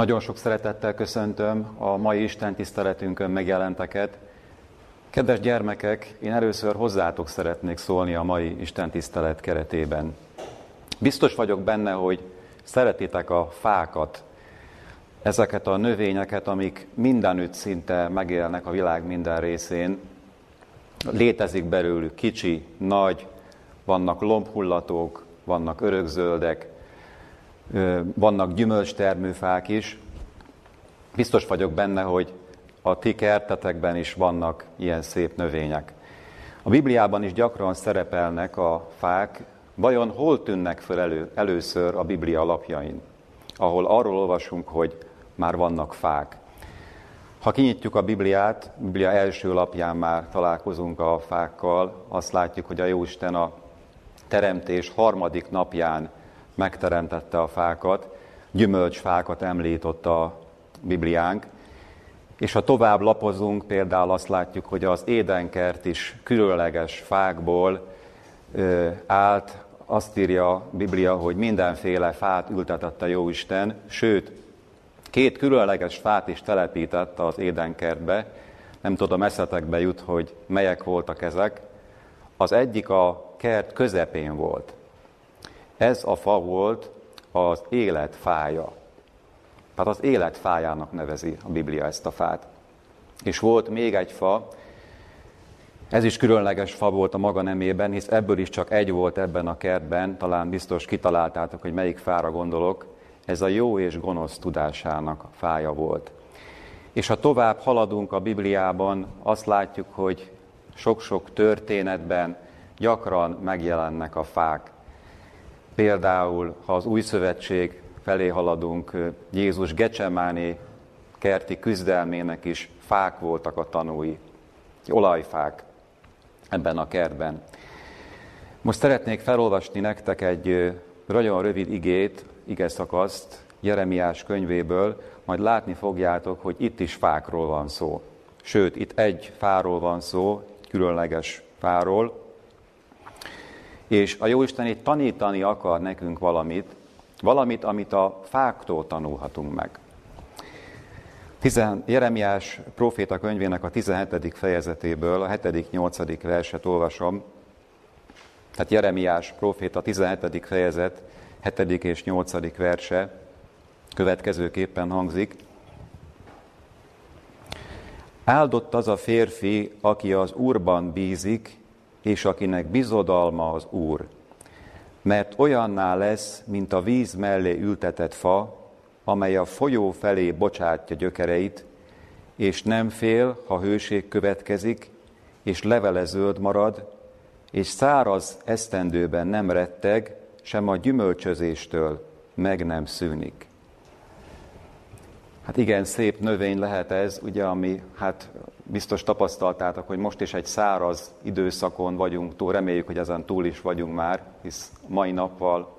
Nagyon sok szeretettel köszöntöm a mai Isten tiszteletünkön megjelenteket. Kedves gyermekek, én először hozzátok szeretnék szólni a mai Isten tisztelet keretében. Biztos vagyok benne, hogy szeretitek a fákat, ezeket a növényeket, amik mindenütt szinte megélnek a világ minden részén. Létezik belőlük kicsi, nagy, vannak lombhullatók, vannak örökzöldek, vannak gyümölcstermőfák is. Biztos vagyok benne, hogy a ti kertetekben is vannak ilyen szép növények. A Bibliában is gyakran szerepelnek a fák, vajon hol tűnnek fel elő, először a Biblia alapjain, ahol arról olvasunk, hogy már vannak fák. Ha kinyitjuk a Bibliát, a Biblia első lapján már találkozunk a fákkal, azt látjuk, hogy a Jóisten a teremtés harmadik napján megteremtette a fákat, gyümölcsfákat említ a Bibliánk, és ha tovább lapozunk, például azt látjuk, hogy az édenkert is különleges fákból állt, azt írja a Biblia, hogy mindenféle fát ültetett a Jóisten, sőt, két különleges fát is telepített az édenkertbe, nem tudom, eszetekbe jut, hogy melyek voltak ezek. Az egyik a kert közepén volt. Ez a fa volt az élet fája. Tehát az élet fájának nevezi a Biblia ezt a fát. És volt még egy fa, ez is különleges fa volt a maga nemében, hisz ebből is csak egy volt ebben a kertben, talán biztos kitaláltátok, hogy melyik fára gondolok, ez a jó és gonosz tudásának fája volt. És ha tovább haladunk a Bibliában, azt látjuk, hogy sok-sok történetben gyakran megjelennek a fák. Például, ha az új szövetség felé haladunk, Jézus Gecsemáné kerti küzdelmének is fák voltak a tanúi, olajfák ebben a kertben. Most szeretnék felolvasni nektek egy nagyon rövid igét, ige szakaszt Jeremiás könyvéből, majd látni fogjátok, hogy itt is fákról van szó. Sőt, itt egy fáról van szó, különleges fáról, és a Jóisten itt tanítani akar nekünk valamit, valamit, amit a fáktól tanulhatunk meg. Tizen, Jeremiás proféta könyvének a 17. fejezetéből a 7.-8. verset olvasom. Tehát Jeremiás proféta 17. fejezet 7. és 8. verse következőképpen hangzik. Áldott az a férfi, aki az Úrban bízik, és akinek bizodalma az Úr. Mert olyanná lesz, mint a víz mellé ültetett fa, amely a folyó felé bocsátja gyökereit, és nem fél, ha hőség következik, és levele zöld marad, és száraz esztendőben nem retteg, sem a gyümölcsözéstől meg nem szűnik. Hát igen, szép növény lehet ez, ugye, ami hát biztos tapasztaltátok, hogy most is egy száraz időszakon vagyunk túl, reméljük, hogy ezen túl is vagyunk már, hisz mai nappal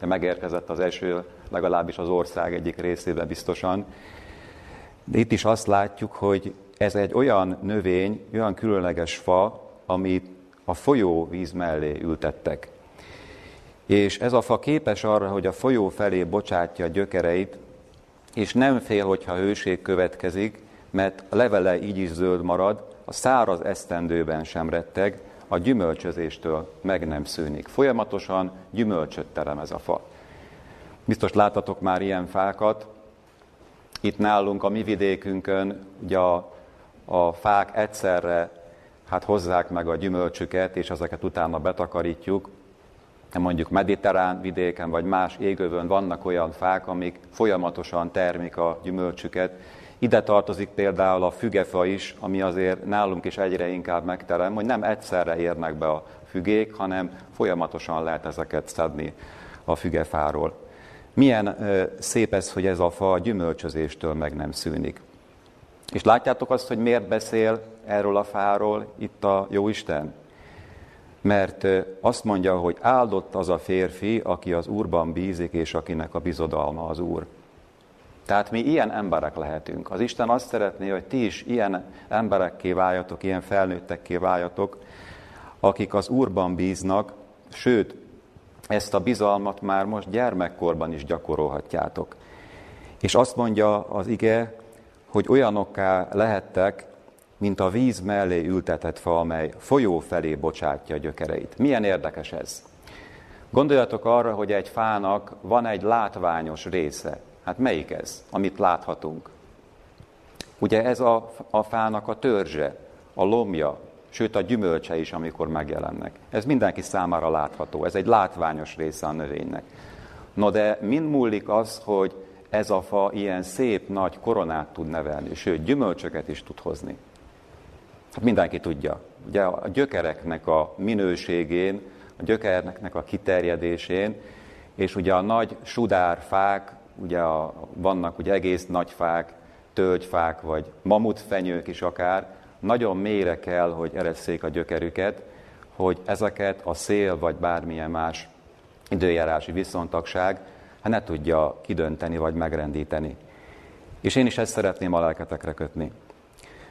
megérkezett az eső, legalábbis az ország egyik részében biztosan. De itt is azt látjuk, hogy ez egy olyan növény, olyan különleges fa, amit a folyó víz mellé ültettek. És ez a fa képes arra, hogy a folyó felé bocsátja a gyökereit, és nem fél, hogyha hőség következik, mert a levele így is zöld marad, a száraz esztendőben sem retteg, a gyümölcsözéstől meg nem szűnik. Folyamatosan gyümölcsöt terem ez a fa. Biztos láttatok már ilyen fákat. Itt nálunk a mi vidékünkön ugye a, a fák egyszerre hát hozzák meg a gyümölcsüket, és ezeket utána betakarítjuk. Mondjuk mediterrán vidéken, vagy más égövön vannak olyan fák, amik folyamatosan termik a gyümölcsüket, ide tartozik például a fügefa is, ami azért nálunk is egyre inkább megterem, hogy nem egyszerre érnek be a fügék, hanem folyamatosan lehet ezeket szedni a fügefáról. Milyen szép ez, hogy ez a fa a gyümölcsözéstől meg nem szűnik. És látjátok azt, hogy miért beszél erről a fáról itt a Jóisten? Mert azt mondja, hogy áldott az a férfi, aki az Úrban bízik, és akinek a bizodalma az Úr. Tehát mi ilyen emberek lehetünk. Az Isten azt szeretné, hogy ti is ilyen emberekké váljatok, ilyen felnőttekké váljatok, akik az Úrban bíznak, sőt, ezt a bizalmat már most gyermekkorban is gyakorolhatjátok. És azt mondja az ige, hogy olyanokká lehettek, mint a víz mellé ültetett fa, amely folyó felé bocsátja gyökereit. Milyen érdekes ez? Gondoljatok arra, hogy egy fának van egy látványos része. Hát melyik ez, amit láthatunk? Ugye ez a, a fának a törzse, a lomja, sőt a gyümölcse is, amikor megjelennek. Ez mindenki számára látható, ez egy látványos része a növénynek. No de mind múlik az, hogy ez a fa ilyen szép nagy koronát tud nevelni, sőt gyümölcsöket is tud hozni. Hát mindenki tudja. Ugye a gyökereknek a minőségén, a gyökereknek a kiterjedésén, és ugye a nagy sudárfák, ugye a, vannak ugye egész nagy fák, tölgyfák, vagy mamutfenyők is akár, nagyon mélyre kell, hogy eresszék a gyökerüket, hogy ezeket a szél vagy bármilyen más időjárási viszontagság hát ne tudja kidönteni vagy megrendíteni. És én is ezt szeretném a lelketekre kötni.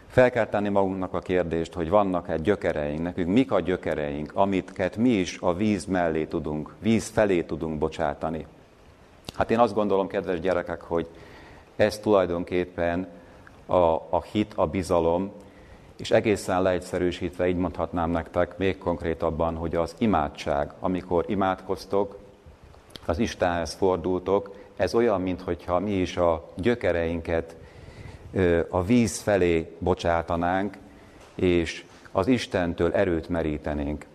Fel kell tenni magunknak a kérdést, hogy vannak-e gyökereink, nekünk mik a gyökereink, amitket mi is a víz mellé tudunk, víz felé tudunk bocsátani. Hát én azt gondolom, kedves gyerekek, hogy ez tulajdonképpen a, a hit, a bizalom, és egészen leegyszerűsítve így mondhatnám nektek még konkrétabban, hogy az imádság, amikor imádkoztok, az Istenhez fordultok, ez olyan, mintha mi is a gyökereinket a víz felé bocsátanánk, és az Istentől erőt merítenénk.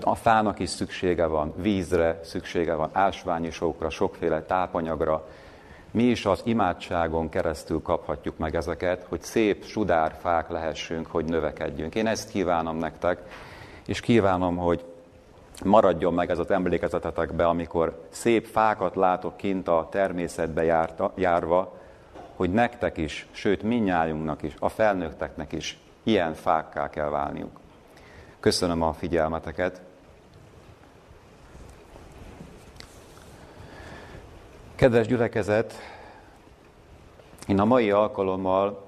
A fának is szüksége van, vízre szüksége van, ásványosokra, sokféle tápanyagra. Mi is az imádságon keresztül kaphatjuk meg ezeket, hogy szép sudár fák lehessünk, hogy növekedjünk. Én ezt kívánom nektek, és kívánom, hogy maradjon meg ez az emlékezetetekbe, amikor szép fákat látok kint a természetbe járta, járva, hogy nektek is, sőt minnyájunknak is, a felnőtteknek is ilyen fákká kell válniuk. Köszönöm a figyelmeteket. Kedves gyülekezet, én a mai alkalommal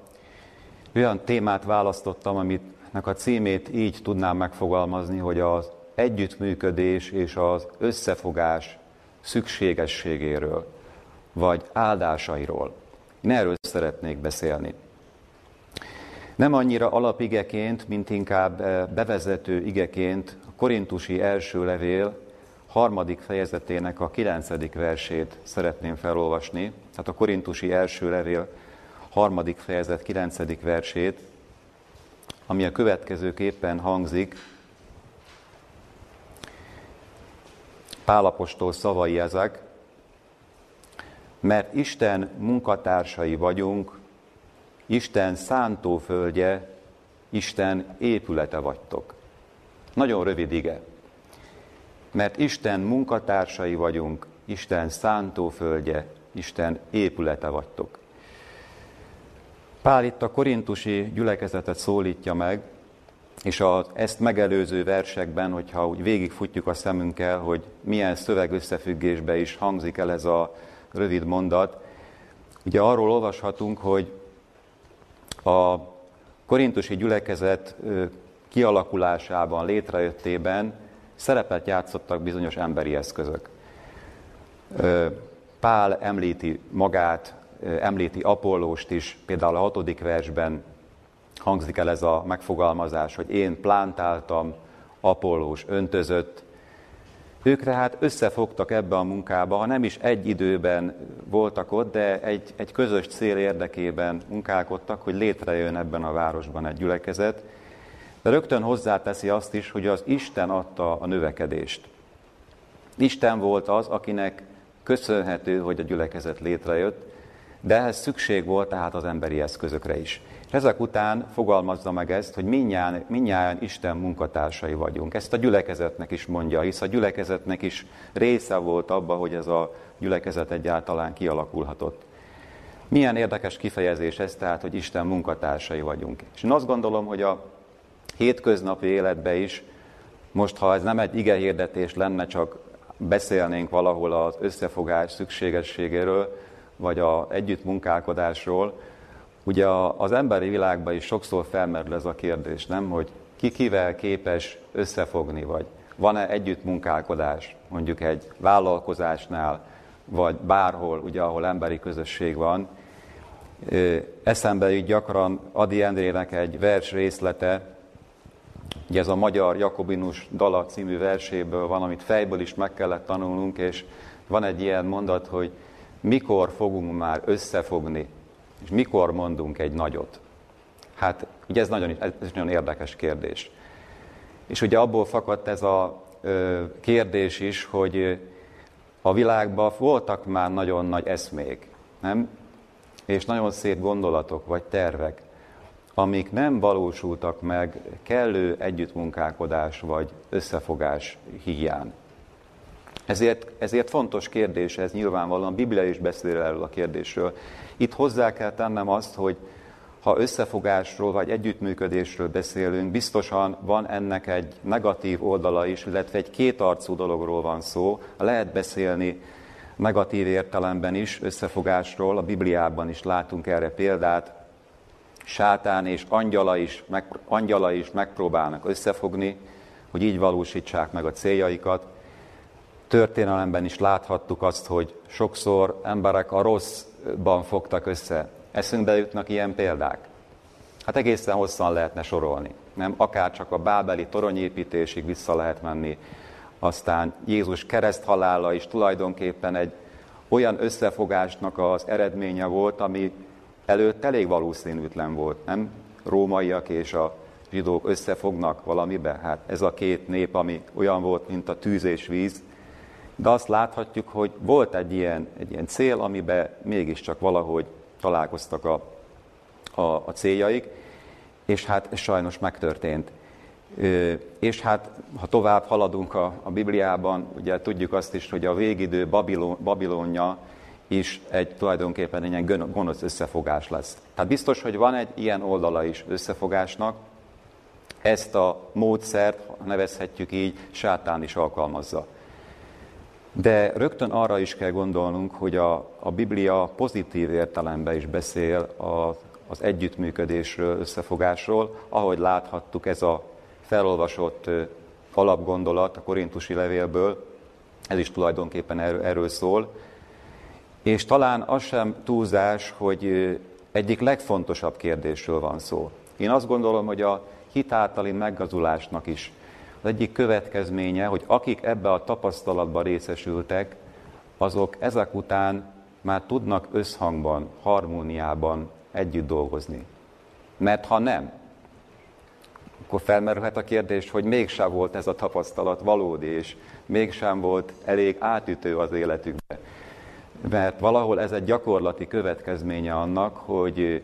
olyan témát választottam, amitnek a címét így tudnám megfogalmazni, hogy az együttműködés és az összefogás szükségességéről, vagy áldásairól. Én erről szeretnék beszélni. Nem annyira alapigeként, mint inkább eh, bevezető igeként a korintusi első levél harmadik fejezetének a kilencedik versét szeretném felolvasni. Tehát a korintusi első levél harmadik fejezet kilencedik versét, ami a következőképpen hangzik, Pálapostól szavai ezek, mert Isten munkatársai vagyunk, Isten szántóföldje, Isten épülete vagytok. Nagyon rövid ige. Mert Isten munkatársai vagyunk, Isten szántóföldje, Isten épülete vagytok. Pál itt a korintusi gyülekezetet szólítja meg, és az ezt megelőző versekben, hogyha úgy végigfutjuk a szemünkkel, hogy milyen szövegösszefüggésbe is hangzik el ez a rövid mondat, ugye arról olvashatunk, hogy a korintusi gyülekezet kialakulásában, létrejöttében szerepet játszottak bizonyos emberi eszközök. Pál említi magát, említi Apollóst is, például a hatodik versben hangzik el ez a megfogalmazás, hogy én plántáltam, Apollós öntözött. Ők tehát összefogtak ebbe a munkába, ha nem is egy időben voltak ott, de egy, egy közös cél érdekében munkálkodtak, hogy létrejön ebben a városban egy gyülekezet. De rögtön hozzáteszi azt is, hogy az Isten adta a növekedést. Isten volt az, akinek köszönhető, hogy a gyülekezet létrejött, de ehhez szükség volt tehát az emberi eszközökre is. Ezek után fogalmazza meg ezt, hogy minnyáján, minnyáján Isten munkatársai vagyunk. Ezt a gyülekezetnek is mondja, hisz a gyülekezetnek is része volt abba, hogy ez a gyülekezet egyáltalán kialakulhatott. Milyen érdekes kifejezés ez, tehát, hogy Isten munkatársai vagyunk. És én azt gondolom, hogy a hétköznapi életbe is, most ha ez nem egy igehirdetés lenne, csak beszélnénk valahol az összefogás szükségességéről, vagy a együttmunkálkodásról, Ugye az emberi világban is sokszor felmerül ez a kérdés, nem, hogy ki kivel képes összefogni, vagy van-e együttmunkálkodás mondjuk egy vállalkozásnál, vagy bárhol, ugye, ahol emberi közösség van. Eszembe így gyakran Adi Endrének egy vers részlete, ugye ez a Magyar Jakobinus Dala című verséből van, amit fejből is meg kellett tanulnunk, és van egy ilyen mondat, hogy mikor fogunk már összefogni, és mikor mondunk egy nagyot. Hát ugye ez nagyon, ez nagyon érdekes kérdés. És ugye abból fakadt ez a kérdés is, hogy a világban voltak már nagyon nagy eszmék, nem? És nagyon szép gondolatok vagy tervek, amik nem valósultak meg kellő együttmunkálkodás vagy összefogás hiány. Ezért, ezért fontos kérdés ez nyilvánvalóan, a Biblia is beszél erről a kérdésről. Itt hozzá kell tennem azt, hogy ha összefogásról vagy együttműködésről beszélünk, biztosan van ennek egy negatív oldala is, illetve egy kétarcú dologról van szó. Lehet beszélni negatív értelemben is összefogásról, a Bibliában is látunk erre példát. Sátán és angyala is, meg, angyala is megpróbálnak összefogni, hogy így valósítsák meg a céljaikat. Történelemben is láthattuk azt, hogy sokszor emberek a rosszban fogtak össze, Eszünkbe jutnak ilyen példák. Hát egészen hosszan lehetne sorolni. Nem? Akár csak a bábeli toronyépítésig vissza lehet menni. Aztán Jézus kereszthalála is tulajdonképpen egy olyan összefogásnak az eredménye volt, ami előtt elég valószínűtlen volt, nem? Rómaiak és a zsidók összefognak valamibe. Hát ez a két nép, ami olyan volt, mint a tűz és víz. De azt láthatjuk, hogy volt egy ilyen, egy ilyen cél, amiben mégiscsak valahogy találkoztak a, a, a céljaik, és hát ez sajnos megtörtént. És hát, ha tovább haladunk a, a Bibliában, ugye tudjuk azt is, hogy a végidő Babilon, Babilonja is egy tulajdonképpen egy ilyen gonosz összefogás lesz. Tehát biztos, hogy van egy ilyen oldala is összefogásnak, ezt a módszert, nevezhetjük így, sátán is alkalmazza. De rögtön arra is kell gondolnunk, hogy a, a Biblia pozitív értelemben is beszél a, az együttműködésről, összefogásról, ahogy láthattuk ez a felolvasott alapgondolat a korintusi levélből, ez is tulajdonképpen erről, erről szól. És talán az sem túlzás, hogy egyik legfontosabb kérdésről van szó. Én azt gondolom, hogy a hitáltali meggazulásnak is az egyik következménye, hogy akik ebbe a tapasztalatba részesültek, azok ezek után már tudnak összhangban, harmóniában együtt dolgozni. Mert ha nem, akkor felmerülhet a kérdés, hogy mégsem volt ez a tapasztalat valódi, és mégsem volt elég átütő az életükbe. Mert valahol ez egy gyakorlati következménye annak, hogy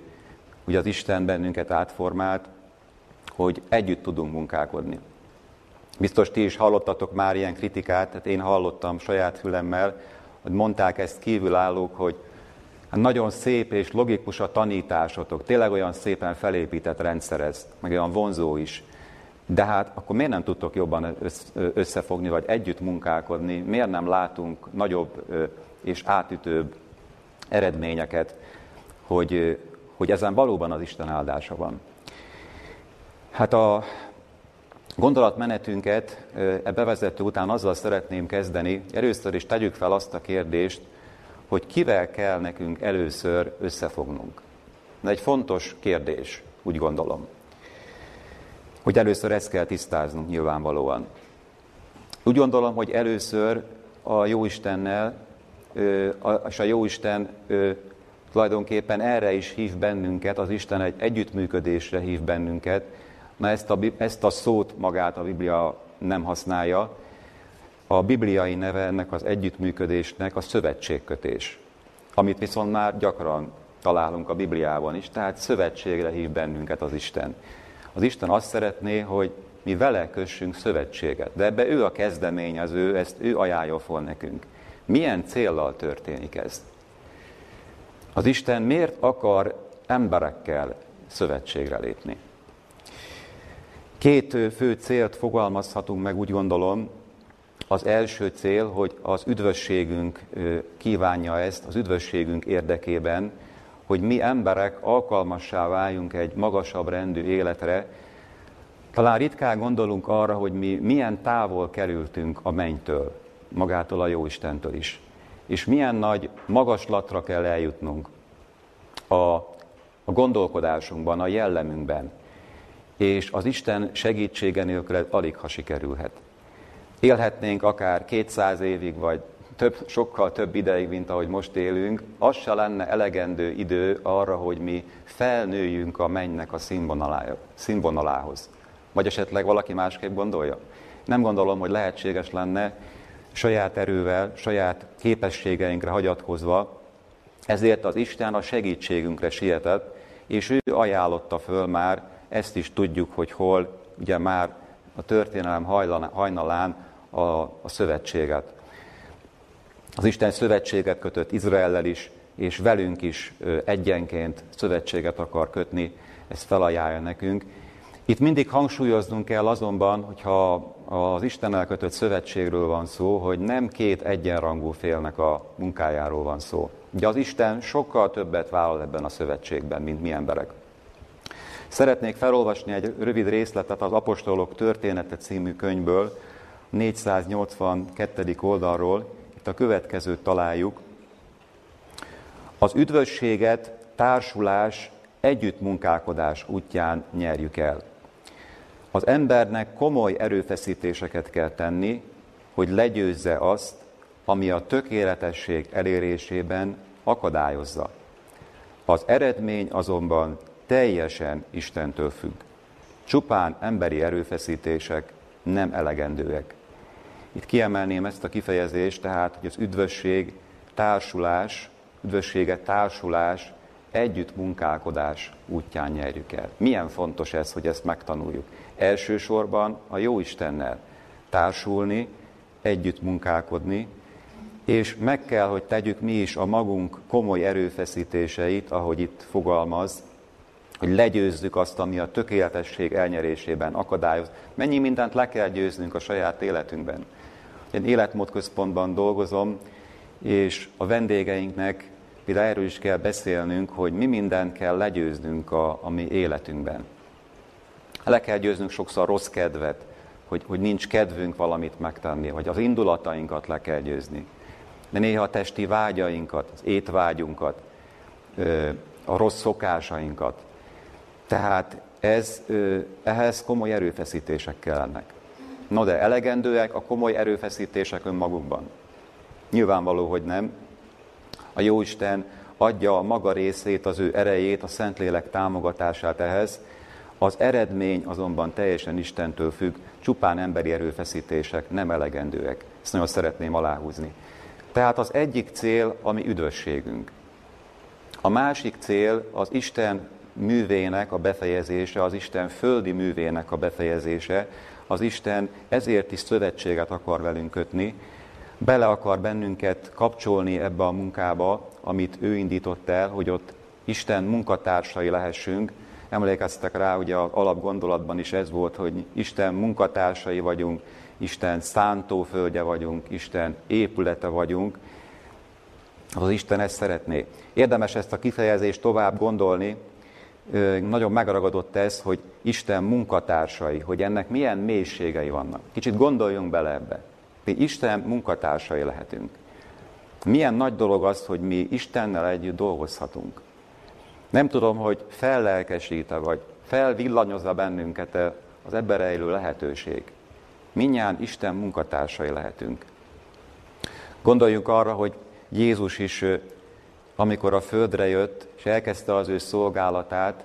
ugye az Isten bennünket átformált, hogy együtt tudunk munkálkodni. Biztos ti is hallottatok már ilyen kritikát, tehát én hallottam saját fülemmel, hogy mondták ezt kívülállók, hogy hát nagyon szép és logikus a tanításotok, tényleg olyan szépen felépített rendszer ez, meg olyan vonzó is. De hát akkor miért nem tudtok jobban összefogni, vagy együtt munkálkodni? Miért nem látunk nagyobb és átütőbb eredményeket, hogy, hogy ezen valóban az Isten áldása van? Hát a Gondolatmenetünket e bevezető után azzal szeretném kezdeni, először is tegyük fel azt a kérdést, hogy kivel kell nekünk először összefognunk. Ez egy fontos kérdés, úgy gondolom. Hogy először ezt kell tisztáznunk nyilvánvalóan. Úgy gondolom, hogy először a Jóistennel, és a Jóisten tulajdonképpen erre is hív bennünket, az Isten egy együttműködésre hív bennünket, Na ezt a, ezt a szót magát a Biblia nem használja. A bibliai neve ennek az együttműködésnek a szövetségkötés, amit viszont már gyakran találunk a Bibliában is, tehát szövetségre hív bennünket az Isten. Az Isten azt szeretné, hogy mi vele kössünk szövetséget, de ebbe ő a kezdeményező, ezt ő ajánlja fel nekünk. Milyen céllal történik ez? Az Isten miért akar emberekkel szövetségre lépni? Két fő célt fogalmazhatunk meg, úgy gondolom. Az első cél, hogy az üdvösségünk kívánja ezt, az üdvösségünk érdekében, hogy mi emberek alkalmassá váljunk egy magasabb rendű életre. Talán ritkán gondolunk arra, hogy mi milyen távol kerültünk a mennytől, magától a Jóistentől is. és milyen nagy magaslatra kell eljutnunk a, a gondolkodásunkban, a jellemünkben, és az Isten segítsége nélkül alig ha sikerülhet. Élhetnénk akár 200 évig, vagy több, sokkal több ideig, mint ahogy most élünk, az se lenne elegendő idő arra, hogy mi felnőjünk a mennynek a színvonalához. Vagy esetleg valaki másképp gondolja? Nem gondolom, hogy lehetséges lenne saját erővel, saját képességeinkre hagyatkozva, ezért az Isten a segítségünkre sietett, és ő ajánlotta föl már, ezt is tudjuk, hogy hol, ugye már a történelem hajnalán a, a szövetséget. Az Isten szövetséget kötött Izraellel is, és velünk is egyenként szövetséget akar kötni, ezt felajánlja nekünk. Itt mindig hangsúlyoznunk kell azonban, hogyha az Istennel kötött szövetségről van szó, hogy nem két egyenrangú félnek a munkájáról van szó. Ugye az Isten sokkal többet vállal ebben a szövetségben, mint mi emberek. Szeretnék felolvasni egy rövid részletet az Apostolok története című könyvből, 482. oldalról, itt a következőt találjuk. Az üdvösséget társulás, együttmunkálkodás útján nyerjük el. Az embernek komoly erőfeszítéseket kell tenni, hogy legyőzze azt, ami a tökéletesség elérésében akadályozza. Az eredmény azonban teljesen Istentől függ. Csupán emberi erőfeszítések nem elegendőek. Itt kiemelném ezt a kifejezést, tehát, hogy az üdvösség, társulás, üdvösséget társulás, együtt munkálkodás útján nyerjük el. Milyen fontos ez, hogy ezt megtanuljuk. Elsősorban a jó Istennel társulni, együtt munkálkodni, és meg kell, hogy tegyük mi is a magunk komoly erőfeszítéseit, ahogy itt fogalmaz, hogy legyőzzük azt, ami a tökéletesség elnyerésében akadályoz. Mennyi mindent le kell győznünk a saját életünkben. Én életmódközpontban dolgozom, és a vendégeinknek például erről is kell beszélnünk, hogy mi mindent kell legyőznünk a, a mi életünkben. Le kell győznünk sokszor rossz kedvet, hogy, hogy nincs kedvünk valamit megtenni, vagy az indulatainkat le kell győzni. De néha a testi vágyainkat, az étvágyunkat, a rossz szokásainkat. Tehát ez, ehhez komoly erőfeszítések kellenek. No de elegendőek a komoly erőfeszítések önmagukban? Nyilvánvaló, hogy nem. A Jóisten adja a maga részét, az ő erejét, a Szentlélek támogatását ehhez, az eredmény azonban teljesen Istentől függ, csupán emberi erőfeszítések nem elegendőek. Ezt nagyon szeretném aláhúzni. Tehát az egyik cél a mi üdvösségünk. A másik cél az Isten művének a befejezése, az Isten földi művének a befejezése, az Isten ezért is szövetséget akar velünk kötni, bele akar bennünket kapcsolni ebbe a munkába, amit ő indított el, hogy ott Isten munkatársai lehessünk. Emlékeztek rá, ugye az alapgondolatban is ez volt, hogy Isten munkatársai vagyunk, Isten szántóföldje vagyunk, Isten épülete vagyunk. Az Isten ezt szeretné. Érdemes ezt a kifejezést tovább gondolni, nagyon megragadott ez, hogy Isten munkatársai, hogy ennek milyen mélységei vannak. Kicsit gondoljunk bele ebbe. Mi Isten munkatársai lehetünk. Milyen nagy dolog az, hogy mi Istennel együtt dolgozhatunk. Nem tudom, hogy fellelkesíte, vagy felvillanyozza bennünket az ebben rejlő lehetőség. Minnyán Isten munkatársai lehetünk. Gondoljunk arra, hogy Jézus is amikor a földre jött, és elkezdte az ő szolgálatát,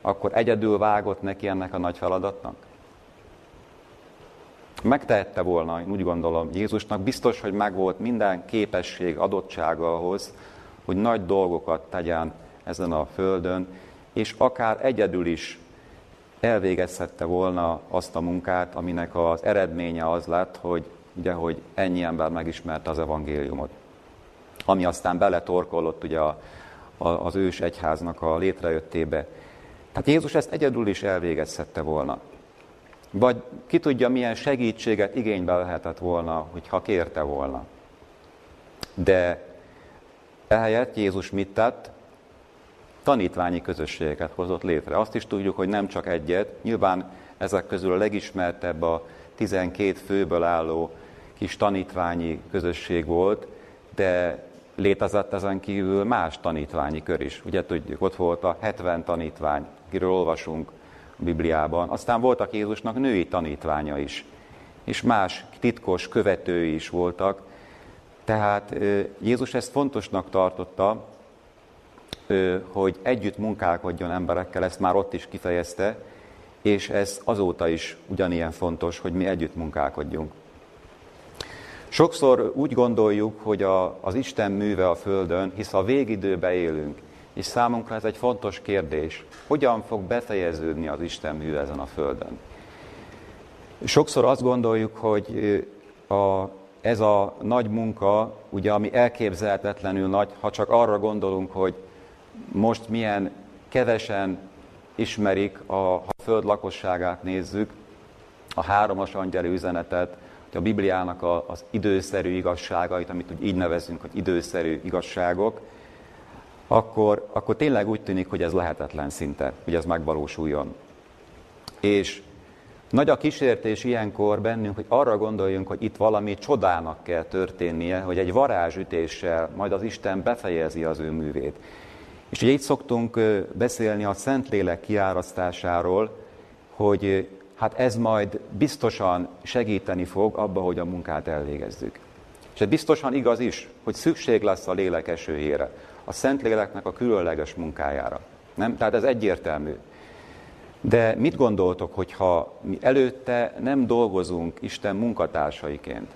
akkor egyedül vágott neki ennek a nagy feladatnak? Megtehette volna, én úgy gondolom, Jézusnak biztos, hogy megvolt minden képesség, adottsága ahhoz, hogy nagy dolgokat tegyen ezen a földön, és akár egyedül is elvégezhette volna azt a munkát, aminek az eredménye az lett, hogy, ugye, hogy ennyi ember megismerte az evangéliumot ami aztán beletorkolott ugye a, a, az ős egyháznak a létrejöttébe. Tehát Jézus ezt egyedül is elvégezhette volna. Vagy ki tudja, milyen segítséget igénybe lehetett volna, hogyha kérte volna. De ehelyett Jézus mit tett? Tanítványi közösségeket hozott létre. Azt is tudjuk, hogy nem csak egyet, nyilván ezek közül a legismertebb a 12 főből álló kis tanítványi közösség volt, de létezett ezen kívül más tanítványi kör is. Ugye tudjuk, ott volt a 70 tanítvány, akiről olvasunk a Bibliában. Aztán voltak Jézusnak női tanítványa is, és más titkos követői is voltak. Tehát Jézus ezt fontosnak tartotta, hogy együtt munkálkodjon emberekkel, ezt már ott is kifejezte, és ez azóta is ugyanilyen fontos, hogy mi együtt munkálkodjunk. Sokszor úgy gondoljuk, hogy a, az Isten műve a Földön, hisz a végidőbe élünk, és számunkra ez egy fontos kérdés. Hogyan fog befejeződni az Isten műve ezen a Földön? Sokszor azt gondoljuk, hogy a, ez a nagy munka, ugye, ami elképzelhetetlenül nagy, ha csak arra gondolunk, hogy most milyen kevesen ismerik, a, ha a föld lakosságát nézzük, a háromas angyeli üzenetet, a Bibliának a, az időszerű igazságait, amit úgy így nevezünk, hogy időszerű igazságok, akkor, akkor tényleg úgy tűnik, hogy ez lehetetlen szinte, hogy ez megvalósuljon. És nagy a kísértés ilyenkor bennünk, hogy arra gondoljunk, hogy itt valami csodának kell történnie, hogy egy varázsütéssel majd az Isten befejezi az ő művét. És ugye itt szoktunk beszélni a Szentlélek kiárasztásáról, hogy hát ez majd biztosan segíteni fog abba, hogy a munkát elvégezzük. És ez biztosan igaz is, hogy szükség lesz a lélek esőjére, a Szentléleknek a különleges munkájára. Nem? Tehát ez egyértelmű. De mit gondoltok, hogyha mi előtte nem dolgozunk Isten munkatársaiként?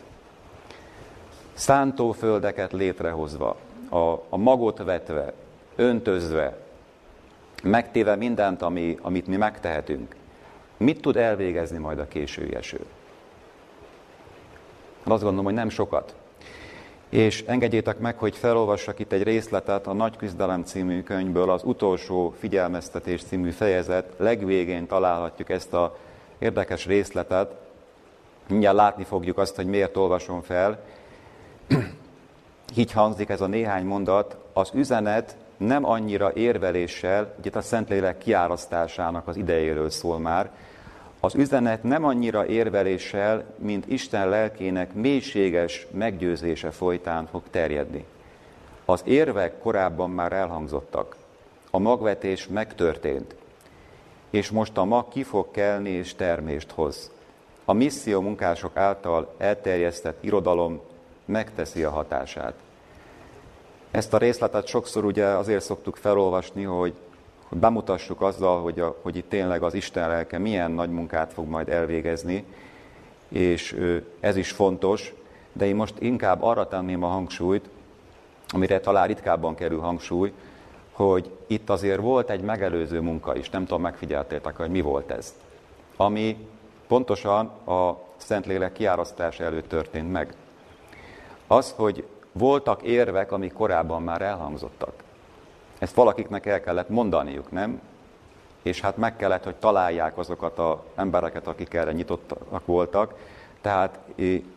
Szántóföldeket létrehozva, a, a magot vetve, öntözve, megtéve mindent, ami, amit mi megtehetünk, mit tud elvégezni majd a késői eső? Azt gondolom, hogy nem sokat. És engedjétek meg, hogy felolvassak itt egy részletet a Nagy Küzdelem című könyvből, az utolsó figyelmeztetés című fejezet legvégén találhatjuk ezt a érdekes részletet. Mindjárt látni fogjuk azt, hogy miért olvasom fel. Így hangzik ez a néhány mondat, az üzenet nem annyira érveléssel, ugye a Szentlélek kiárasztásának az idejéről szól már, az üzenet nem annyira érveléssel, mint Isten lelkének mélységes meggyőzése folytán fog terjedni. Az érvek korábban már elhangzottak, a magvetés megtörtént, és most a mag ki fog kelni és termést hoz. A misszió munkások által elterjesztett irodalom megteszi a hatását. Ezt a részletet sokszor ugye azért szoktuk felolvasni, hogy, hogy bemutassuk azzal, hogy, a, hogy itt tényleg az Isten lelke milyen nagy munkát fog majd elvégezni, és ez is fontos, de én most inkább arra tenném a hangsúlyt, amire talán ritkábban kerül hangsúly, hogy itt azért volt egy megelőző munka is, nem tudom, megfigyeltétek, hogy mi volt ez, ami pontosan a Szentlélek kiárasztás előtt történt meg. Az, hogy voltak érvek, amik korábban már elhangzottak. Ezt valakiknek el kellett mondaniuk, nem? És hát meg kellett, hogy találják azokat az embereket, akik erre nyitottak voltak. Tehát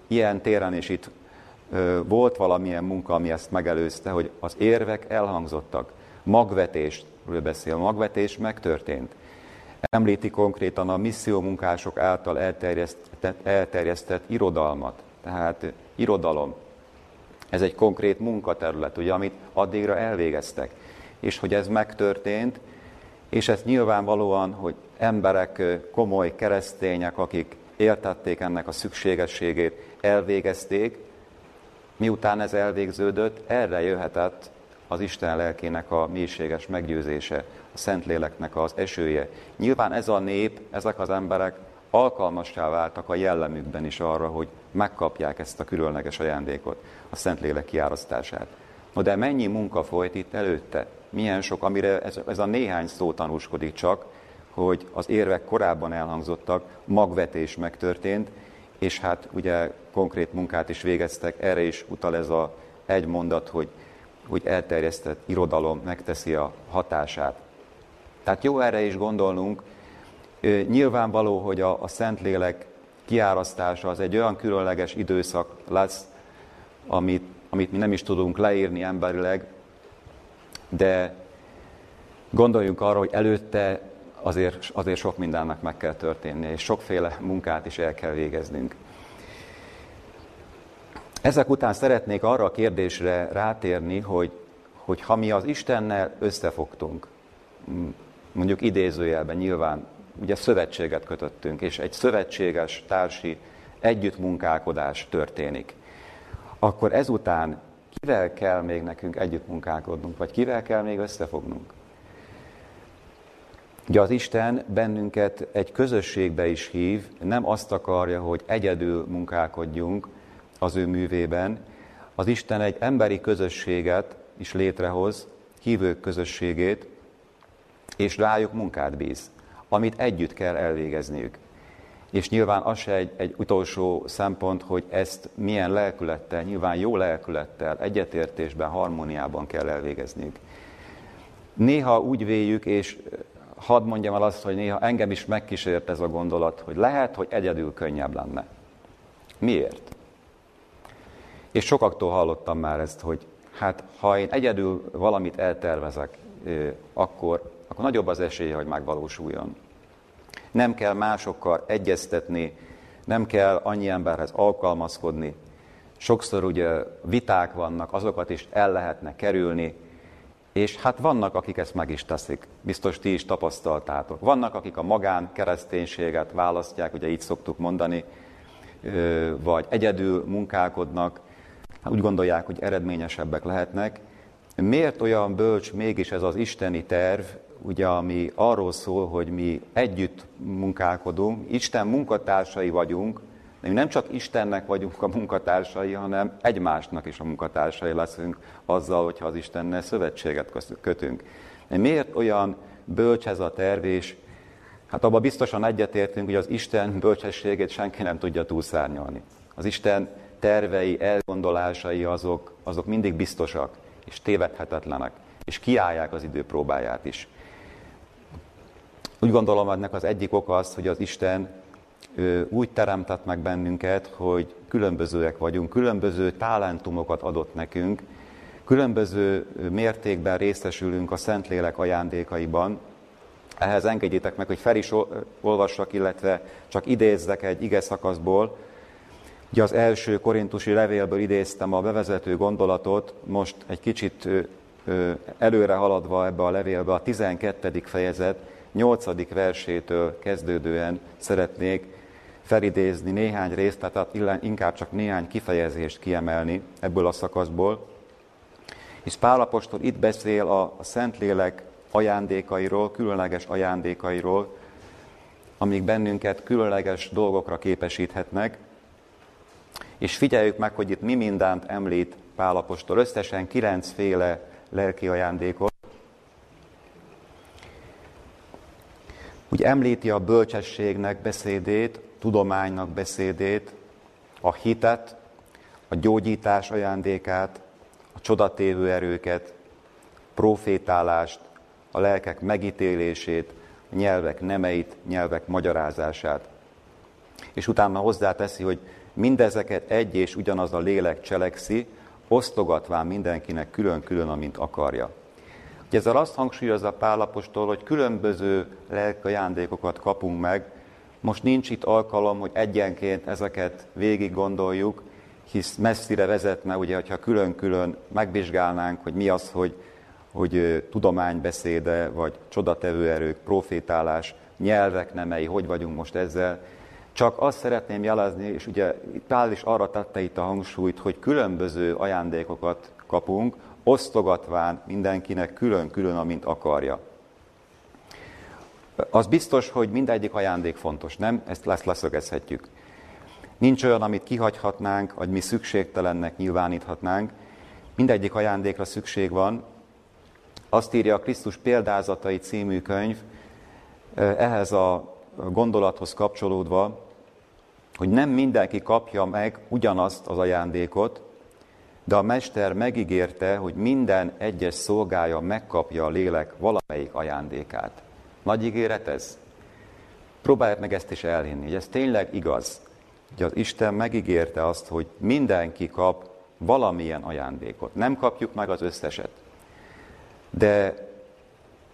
ilyen téren is itt volt valamilyen munka, ami ezt megelőzte, hogy az érvek elhangzottak. Magvetésről beszél, magvetés megtörtént. Említi konkrétan a missziómunkások által elterjesztett, elterjesztett irodalmat. Tehát irodalom, ez egy konkrét munkaterület, ugye, amit addigra elvégeztek. És hogy ez megtörtént, és ez nyilvánvalóan, hogy emberek, komoly keresztények, akik értették ennek a szükségességét, elvégezték, miután ez elvégződött, erre jöhetett az Isten lelkének a mélységes meggyőzése, a Szentléleknek az esője. Nyilván ez a nép, ezek az emberek alkalmassá váltak a jellemükben is arra, hogy megkapják ezt a különleges ajándékot, a Szentlélek kiárasztását. No de mennyi munka folyt itt előtte? Milyen sok, amire ez, ez a néhány szó tanúskodik csak, hogy az érvek korábban elhangzottak, magvetés megtörtént, és hát ugye konkrét munkát is végeztek, erre is utal ez a egy mondat, hogy, hogy elterjesztett irodalom megteszi a hatását. Tehát jó erre is gondolnunk, Nyilvánvaló, hogy a, a Szentlélek kiárasztása az egy olyan különleges időszak lesz, amit, amit mi nem is tudunk leírni emberileg, de gondoljunk arra, hogy előtte azért, azért sok mindennek meg kell történnie, és sokféle munkát is el kell végeznünk. Ezek után szeretnék arra a kérdésre rátérni, hogy, hogy ha mi az Istennel összefogtunk, mondjuk idézőjelben nyilván, ugye szövetséget kötöttünk, és egy szövetséges társi együttmunkálkodás történik, akkor ezután kivel kell még nekünk együttmunkálkodnunk, vagy kivel kell még összefognunk? Ugye az Isten bennünket egy közösségbe is hív, nem azt akarja, hogy egyedül munkálkodjunk az ő művében. Az Isten egy emberi közösséget is létrehoz, hívők közösségét, és rájuk munkát bíz, amit együtt kell elvégezniük. És nyilván az se egy, egy utolsó szempont, hogy ezt milyen lelkülettel, nyilván jó lelkülettel, egyetértésben, harmóniában kell elvégezniük. Néha úgy véljük, és hadd mondjam el azt, hogy néha engem is megkísért ez a gondolat, hogy lehet, hogy egyedül könnyebb lenne. Miért? És sokaktól hallottam már ezt, hogy hát ha én egyedül valamit eltervezek, akkor, akkor nagyobb az esélye, hogy megvalósuljon. Nem kell másokkal egyeztetni, nem kell annyi emberhez alkalmazkodni. Sokszor ugye viták vannak, azokat is el lehetne kerülni, és hát vannak, akik ezt meg is teszik. Biztos ti is tapasztaltátok. Vannak, akik a magán kereszténységet választják, ugye így szoktuk mondani, vagy egyedül munkálkodnak, hát úgy gondolják, hogy eredményesebbek lehetnek. Miért olyan bölcs mégis ez az isteni terv, ugye, ami arról szól, hogy mi együtt munkálkodunk, Isten munkatársai vagyunk, de mi nem csak Istennek vagyunk a munkatársai, hanem egymásnak is a munkatársai leszünk azzal, hogyha az Istennel szövetséget kötünk. De miért olyan bölcs ez a terv, és hát abban biztosan egyetértünk, hogy az Isten bölcsességét senki nem tudja túlszárnyalni. Az Isten tervei, elgondolásai azok, azok mindig biztosak, és tévedhetetlenek, és kiállják az idő próbáját is. Úgy gondolom, ennek az egyik oka az, hogy az Isten úgy teremtett meg bennünket, hogy különbözőek vagyunk, különböző talentumokat adott nekünk, különböző mértékben részesülünk a Szentlélek ajándékaiban. Ehhez engedjétek meg, hogy fel is olvassak, illetve csak idézzek egy ige szakaszból. Ugye az első korintusi levélből idéztem a bevezető gondolatot, most egy kicsit előre haladva ebbe a levélbe, a 12. fejezet 8. versétől kezdődően szeretnék felidézni néhány részt, tehát inkább csak néhány kifejezést kiemelni ebből a szakaszból. És Pálapostól itt beszél a, Szentlélek ajándékairól, különleges ajándékairól, amik bennünket különleges dolgokra képesíthetnek, és figyeljük meg, hogy itt mi mindent említ Pálapostól. Összesen kilencféle lelki ajándékot. Úgy említi a bölcsességnek beszédét, tudománynak beszédét, a hitet, a gyógyítás ajándékát, a csodatévő erőket, profétálást, a lelkek megítélését, a nyelvek nemeit, nyelvek magyarázását. És utána hozzáteszi, hogy mindezeket egy és ugyanaz a lélek cselekszi, osztogatván mindenkinek külön-külön, amint akarja. Ugye ezzel azt hangsúlyozza Pálapostól, hogy különböző lelki ajándékokat kapunk meg, most nincs itt alkalom, hogy egyenként ezeket végig gondoljuk, hisz messzire vezetne, ugye, hogyha külön-külön megvizsgálnánk, hogy mi az, hogy, hogy tudománybeszéde, vagy csodatevő erők, profétálás, nyelvek nemei, hogy vagyunk most ezzel. Csak azt szeretném jelezni, és ugye Pál is arra tette itt a hangsúlyt, hogy különböző ajándékokat kapunk, osztogatván mindenkinek külön-külön, amint akarja. Az biztos, hogy mindegyik ajándék fontos, nem? Ezt lesz leszögezhetjük. Nincs olyan, amit kihagyhatnánk, vagy mi szükségtelennek nyilváníthatnánk. Mindegyik ajándékra szükség van. Azt írja a Krisztus példázatai című könyv, ehhez a gondolathoz kapcsolódva, hogy nem mindenki kapja meg ugyanazt az ajándékot, de a Mester megígérte, hogy minden egyes szolgája megkapja a lélek valamelyik ajándékát. Nagy ígéret ez? Próbálják meg ezt is elhinni, hogy ez tényleg igaz. Hogy az Isten megígérte azt, hogy mindenki kap valamilyen ajándékot. Nem kapjuk meg az összeset. De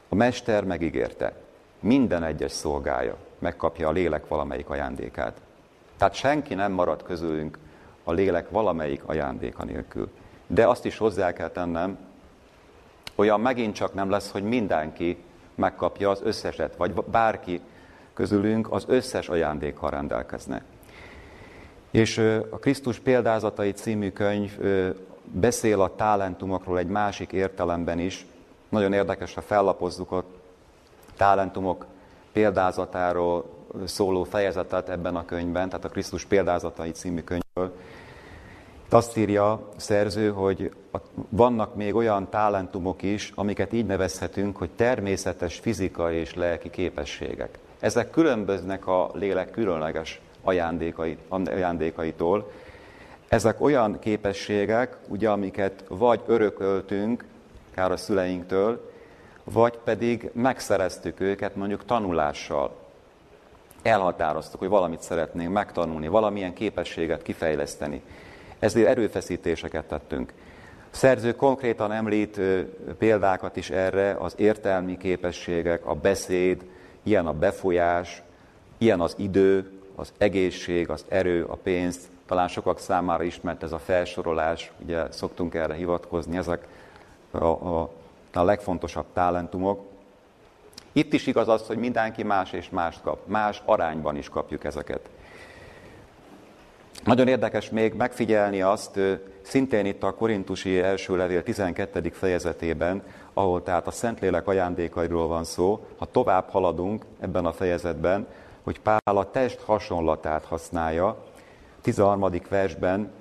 a Mester megígérte, minden egyes szolgája megkapja a lélek valamelyik ajándékát. Tehát senki nem marad közülünk a lélek valamelyik ajándéka nélkül. De azt is hozzá kell tennem, olyan megint csak nem lesz, hogy mindenki megkapja az összeset, vagy bárki közülünk az összes ajándékkal rendelkezne. És a Krisztus példázatai című könyv beszél a talentumokról egy másik értelemben is. Nagyon érdekes, ha fellapozzuk a talentumok példázatáról szóló fejezetet ebben a könyvben, tehát a Krisztus példázatai című könyvből. Itt azt írja szerző, hogy vannak még olyan talentumok is, amiket így nevezhetünk, hogy természetes fizikai és lelki képességek. Ezek különböznek a lélek különleges ajándékai, ajándékaitól. Ezek olyan képességek, ugye, amiket vagy örököltünk, kár a szüleinktől, vagy pedig megszereztük őket mondjuk tanulással. Elhatároztuk, hogy valamit szeretnénk megtanulni, valamilyen képességet kifejleszteni. Ezért erőfeszítéseket tettünk. A szerző konkrétan említ példákat is erre, az értelmi képességek, a beszéd, ilyen a befolyás, ilyen az idő, az egészség, az erő, a pénz, talán sokak számára ismert ez a felsorolás, ugye szoktunk erre hivatkozni, ezek a, a, a legfontosabb talentumok. Itt is igaz az, hogy mindenki más és mást kap, más arányban is kapjuk ezeket. Nagyon érdekes még megfigyelni azt, szintén itt a Korintusi első levél 12. fejezetében, ahol tehát a Szentlélek ajándékairól van szó, ha tovább haladunk ebben a fejezetben, hogy Pál a test hasonlatát használja. 13. versben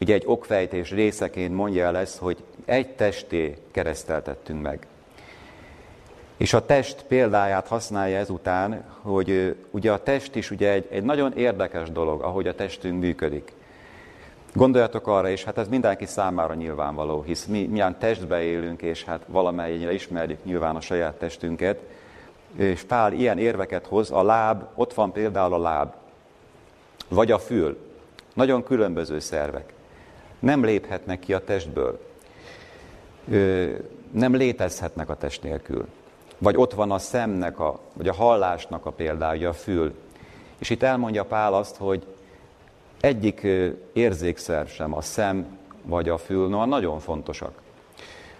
ugye egy okfejtés részeként mondja el ezt, hogy egy testé kereszteltettünk meg. És a test példáját használja ezután, hogy ugye a test is ugye egy, egy nagyon érdekes dolog, ahogy a testünk működik. Gondoljatok arra, és hát ez mindenki számára nyilvánvaló, hisz mi milyen testbe élünk, és hát valamennyire ismerjük nyilván a saját testünket, és Pál ilyen érveket hoz, a láb, ott van például a láb, vagy a fül, nagyon különböző szervek. Nem léphetnek ki a testből, nem létezhetnek a test nélkül. Vagy ott van a szemnek, a, vagy a hallásnak a példája, a fül. És itt elmondja Pál azt, hogy egyik érzékszer sem, a szem vagy a fül, no, nagyon fontosak.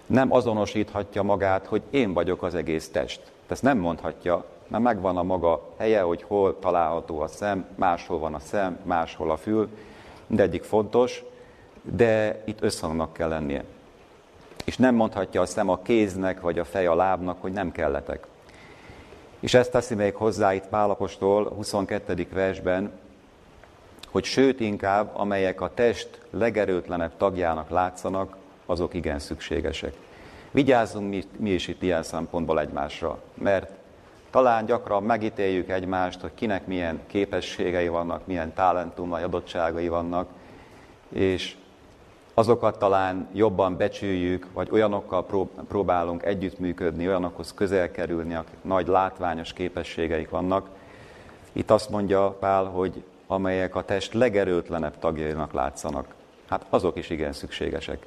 Nem azonosíthatja magát, hogy én vagyok az egész test. Ezt nem mondhatja, mert megvan a maga helye, hogy hol található a szem, máshol van a szem, máshol a fül, mindegyik fontos, de itt összhangnak kell lennie. És nem mondhatja a szem a kéznek, vagy a fej a lábnak, hogy nem kelletek. És ezt teszi még hozzá itt Pálapostól 22. versben, hogy sőt inkább, amelyek a test legerőtlenebb tagjának látszanak, azok igen szükségesek. Vigyázzunk mi, mi is itt ilyen szempontból egymásra, mert talán gyakran megítéljük egymást, hogy kinek milyen képességei vannak, milyen talentumai, adottságai vannak, és azokat talán jobban becsüljük, vagy olyanokkal próbálunk együttműködni, olyanokhoz közel kerülni, akik nagy látványos képességeik vannak. Itt azt mondja Pál, hogy amelyek a test legerőtlenebb tagjainak látszanak, hát azok is igen szükségesek.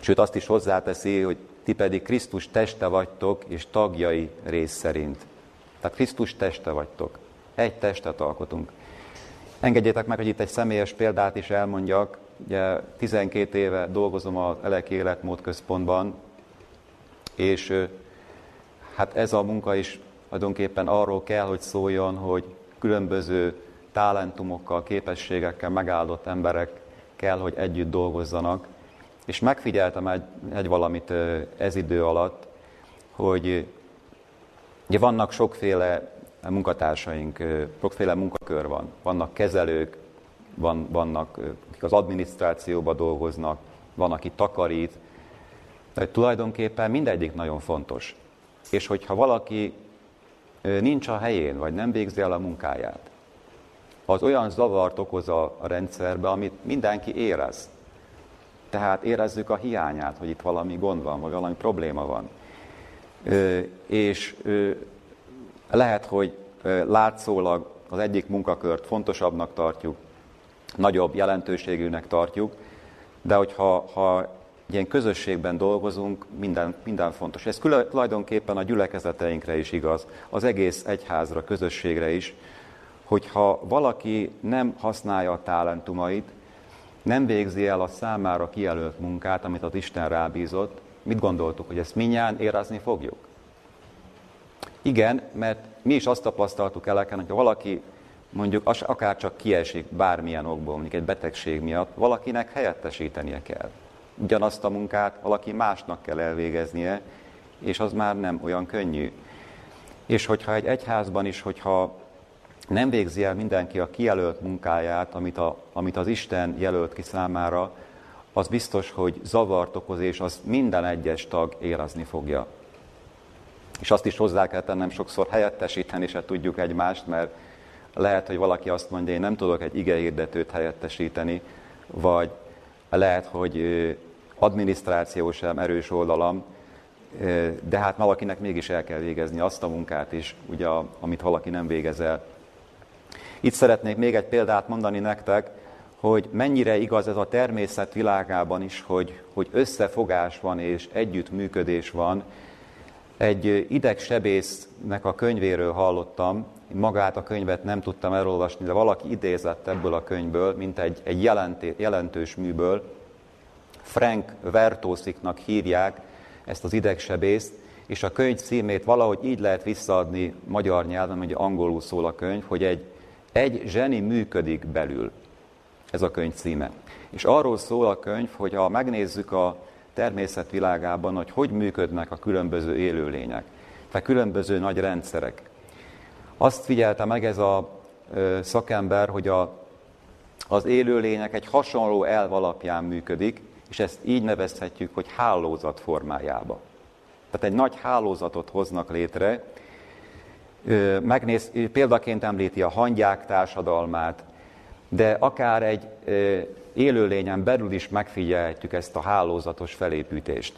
Sőt, azt is hozzáteszi, hogy ti pedig Krisztus teste vagytok, és tagjai rész szerint. Tehát Krisztus teste vagytok. Egy testet alkotunk. Engedjétek meg, hogy itt egy személyes példát is elmondjak. Ugye 12 éve dolgozom az Eleki Életmód Központban, és hát ez a munka is tulajdonképpen arról kell, hogy szóljon, hogy különböző talentumokkal, képességekkel megáldott emberek kell, hogy együtt dolgozzanak. És megfigyeltem egy, egy valamit ez idő alatt, hogy ugye vannak sokféle munkatársaink, sokféle munkakör van. Vannak kezelők, van, vannak, az adminisztrációban dolgoznak, van, aki takarít. De tulajdonképpen mindegyik nagyon fontos. És hogyha valaki nincs a helyén, vagy nem végzi el a munkáját, az olyan zavart okoz a rendszerbe, amit mindenki érez. Tehát érezzük a hiányát, hogy itt valami gond van, vagy valami probléma van. És lehet, hogy látszólag az egyik munkakört fontosabbnak tartjuk, nagyobb jelentőségűnek tartjuk, de hogyha ha ilyen közösségben dolgozunk, minden, minden fontos. Ez tulajdonképpen a gyülekezeteinkre is igaz, az egész egyházra, közösségre is, hogyha valaki nem használja a talentumait, nem végzi el a számára kijelölt munkát, amit az Isten rábízott, mit gondoltuk, hogy ezt minnyáján érezni fogjuk? Igen, mert mi is azt tapasztaltuk eleken, hogy valaki mondjuk akár csak kiesik bármilyen okból, mondjuk egy betegség miatt, valakinek helyettesítenie kell. Ugyanazt a munkát valaki másnak kell elvégeznie, és az már nem olyan könnyű. És hogyha egy egyházban is, hogyha nem végzi el mindenki a kijelölt munkáját, amit, a, amit az Isten jelölt ki számára, az biztos, hogy zavart okoz, és az minden egyes tag érezni fogja. És azt is hozzá kell tennem sokszor helyettesíteni se tudjuk egymást, mert lehet, hogy valaki azt mondja, én nem tudok egy igehirdetőt helyettesíteni, vagy lehet, hogy adminisztráció sem erős oldalam, de hát valakinek mégis el kell végezni azt a munkát is, ugye, amit valaki nem végez el. Itt szeretnék még egy példát mondani nektek, hogy mennyire igaz ez a természet világában is, hogy, hogy összefogás van és együttműködés van. Egy idegsebésznek a könyvéről hallottam, magát a könyvet nem tudtam elolvasni, de valaki idézett ebből a könyvből, mint egy, egy jelenté, jelentős műből. Frank Vertósziknak hívják ezt az idegsebészt, és a könyv címét valahogy így lehet visszaadni magyar nyelven, hogy angolul szól a könyv, hogy egy, egy zseni működik belül. Ez a könyv címe. És arról szól a könyv, hogy ha megnézzük a természetvilágában, hogy hogy működnek a különböző élőlények, tehát különböző nagy rendszerek. Azt figyelte meg ez a szakember, hogy a, az élőlények egy hasonló elv alapján működik, és ezt így nevezhetjük, hogy hálózat formájába. Tehát egy nagy hálózatot hoznak létre, megnéz, példaként említi a hangyák társadalmát, de akár egy élőlényen belül is megfigyelhetjük ezt a hálózatos felépítést.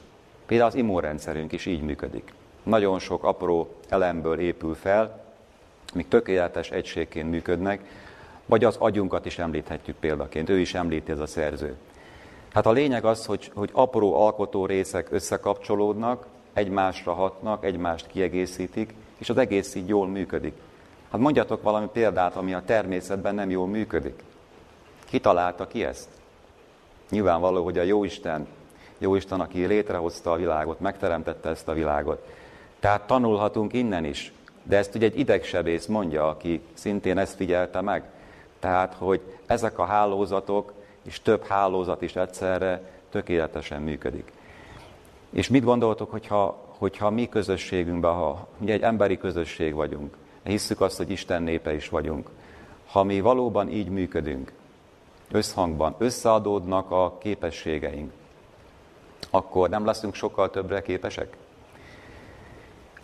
Például az immunrendszerünk is így működik. Nagyon sok apró elemből épül fel, amik tökéletes egységként működnek, vagy az agyunkat is említhetjük példaként, ő is említi ez a szerző. Hát a lényeg az, hogy, hogy apró alkotó részek összekapcsolódnak, egymásra hatnak, egymást kiegészítik, és az egész így jól működik. Hát mondjatok valami példát, ami a természetben nem jól működik. Ki találta ki ezt? Nyilvánvaló, hogy a Jóisten, Jóisten, aki létrehozta a világot, megteremtette ezt a világot. Tehát tanulhatunk innen is. De ezt ugye egy idegsebész mondja, aki szintén ezt figyelte meg. Tehát, hogy ezek a hálózatok, és több hálózat is egyszerre tökéletesen működik. És mit gondoltok, hogyha, hogyha mi közösségünkben, ha ugye egy emberi közösség vagyunk, hisszük azt, hogy Isten népe is vagyunk, ha mi valóban így működünk, összhangban, összeadódnak a képességeink, akkor nem leszünk sokkal többre képesek?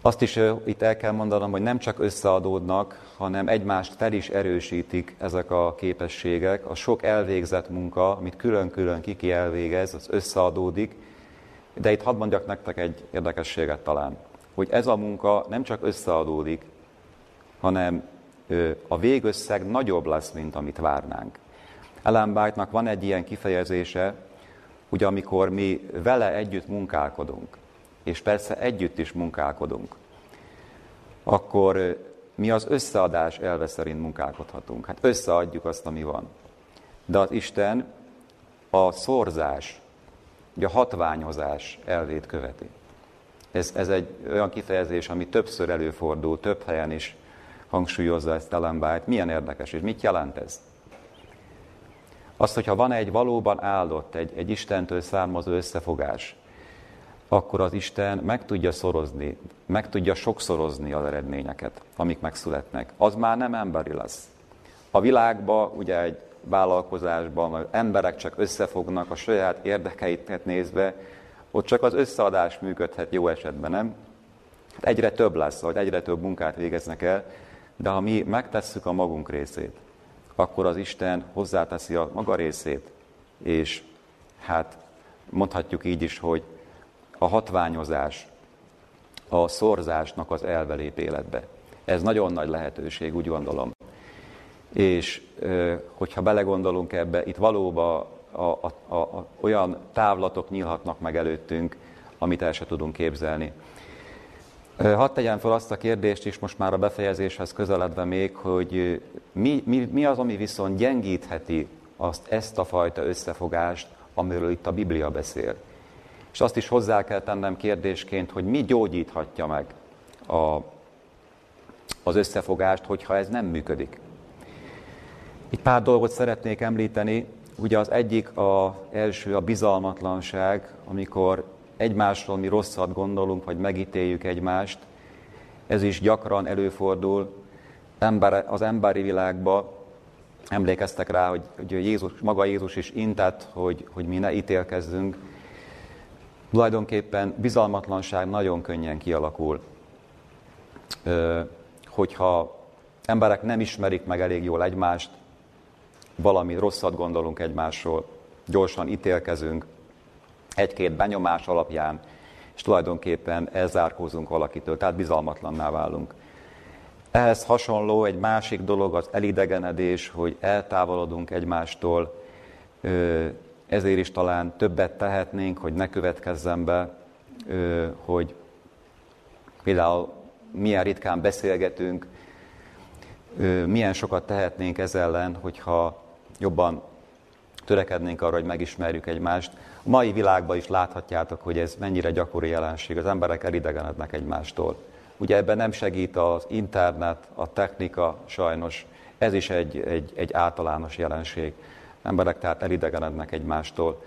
Azt is itt el kell mondanom, hogy nem csak összeadódnak, hanem egymást fel is erősítik ezek a képességek. A sok elvégzett munka, amit külön-külön kiki elvégez, az összeadódik. De itt hadd mondjak nektek egy érdekességet talán, hogy ez a munka nem csak összeadódik, hanem a végösszeg nagyobb lesz, mint amit várnánk. Ellen White-nak van egy ilyen kifejezése, hogy amikor mi vele együtt munkálkodunk, és persze együtt is munkálkodunk, akkor mi az összeadás elve szerint munkálkodhatunk. Hát összeadjuk azt, ami van. De az Isten a szorzás, a hatványozás elvét követi. Ez, ez egy olyan kifejezés, ami többször előfordul, több helyen is hangsúlyozza ezt Ellen Milyen érdekes, és mit jelent ez? Azt, hogyha van egy valóban áldott, egy, egy Istentől származó összefogás, akkor az Isten meg tudja szorozni, meg tudja sokszorozni az eredményeket, amik megszületnek. Az már nem emberi lesz. A világban, ugye egy vállalkozásban, az emberek csak összefognak a saját érdekeiket nézve, ott csak az összeadás működhet jó esetben, nem? Egyre több lesz, vagy egyre több munkát végeznek el, de ha mi megtesszük a magunk részét, akkor az Isten hozzáteszi a maga részét, és hát mondhatjuk így is, hogy a hatványozás, a szorzásnak az elvelép életbe. Ez nagyon nagy lehetőség, úgy gondolom. És hogyha belegondolunk ebbe, itt valóban a, a, a, a, olyan távlatok nyílhatnak meg előttünk, amit el se tudunk képzelni. Hadd tegyem fel azt a kérdést is most már a befejezéshez közeledve még, hogy mi, mi, mi az, ami viszont gyengítheti azt, ezt a fajta összefogást, amiről itt a Biblia beszél. És azt is hozzá kell tennem kérdésként, hogy mi gyógyíthatja meg a, az összefogást, hogyha ez nem működik. Itt pár dolgot szeretnék említeni. Ugye az egyik, a első a bizalmatlanság, amikor egymásról mi rosszat gondolunk, vagy megítéljük egymást. Ez is gyakran előfordul az emberi világban. Emlékeztek rá, hogy, hogy Jézus, maga Jézus is intett, hogy, hogy mi ne ítélkezzünk. Tulajdonképpen bizalmatlanság nagyon könnyen kialakul. Hogyha emberek nem ismerik meg elég jól egymást, valami rosszat gondolunk egymásról, gyorsan ítélkezünk, egy-két benyomás alapján, és tulajdonképpen elzárkózunk valakitől, tehát bizalmatlanná válunk. Ehhez hasonló egy másik dolog az elidegenedés, hogy eltávolodunk egymástól, ezért is talán többet tehetnénk, hogy ne következzen be, hogy például milyen ritkán beszélgetünk, milyen sokat tehetnénk ez ellen, hogyha jobban törekednénk arra, hogy megismerjük egymást. A mai világban is láthatjátok, hogy ez mennyire gyakori jelenség. Az emberek elidegenednek egymástól. Ugye ebben nem segít az internet, a technika sajnos. Ez is egy, egy, egy általános jelenség. Emberek tehát elidegenednek egymástól.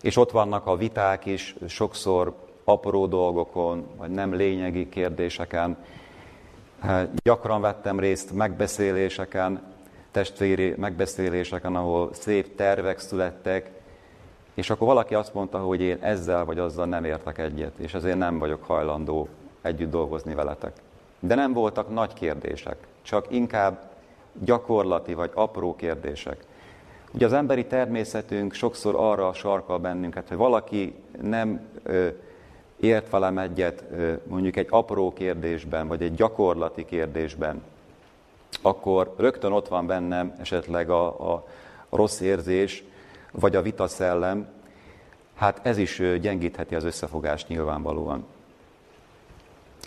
És ott vannak a viták is, sokszor apró dolgokon, vagy nem lényegi kérdéseken. Gyakran vettem részt megbeszéléseken, testvéri megbeszéléseken, ahol szép tervek születtek, és akkor valaki azt mondta, hogy én ezzel vagy azzal nem értek egyet, és ezért nem vagyok hajlandó együtt dolgozni veletek. De nem voltak nagy kérdések, csak inkább gyakorlati vagy apró kérdések. Ugye az emberi természetünk sokszor arra sarkal bennünket, hogy valaki nem ö, ért velem egyet ö, mondjuk egy apró kérdésben, vagy egy gyakorlati kérdésben, akkor rögtön ott van bennem esetleg a, a rossz érzés, vagy a vitaszellem, hát ez is gyengítheti az összefogást nyilvánvalóan.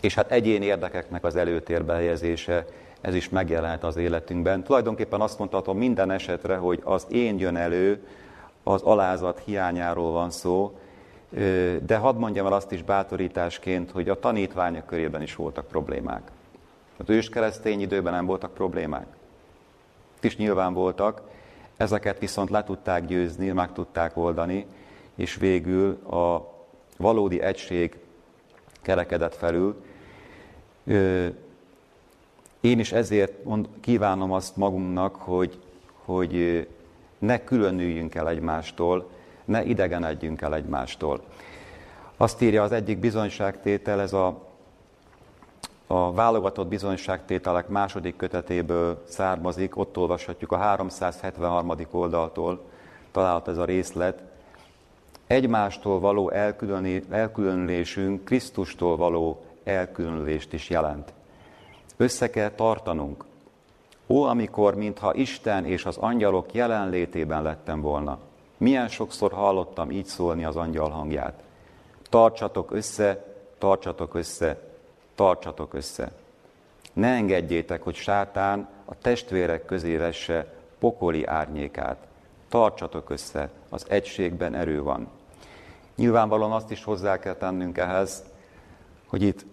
És hát egyéni érdekeknek az előtérbe helyezése, ez is megjelent az életünkben. Tulajdonképpen azt mondhatom minden esetre, hogy az én jön elő, az alázat hiányáról van szó, de hadd mondjam el azt is bátorításként, hogy a tanítványok körében is voltak problémák. Az őskeresztény időben nem voltak problémák. Itt is nyilván voltak, ezeket viszont le tudták győzni, meg tudták oldani, és végül a valódi egység kerekedett felül. Én is ezért kívánom azt magunknak, hogy, hogy ne különüljünk el egymástól, ne idegenedjünk el egymástól. Azt írja az egyik bizonyságtétel, ez a a válogatott bizonyságtételek második kötetéből származik, ott olvashatjuk a 373. oldaltól, található ez a részlet. Egymástól való elkülönülésünk Krisztustól való elkülönülést is jelent. Össze kell tartanunk. Ó, amikor, mintha Isten és az angyalok jelenlétében lettem volna. Milyen sokszor hallottam így szólni az angyal hangját. Tartsatok össze, tartsatok össze, tartsatok össze. Ne engedjétek, hogy sátán a testvérek közé vesse pokoli árnyékát. Tartsatok össze, az egységben erő van. Nyilvánvalóan azt is hozzá kell tennünk ehhez, hogy itt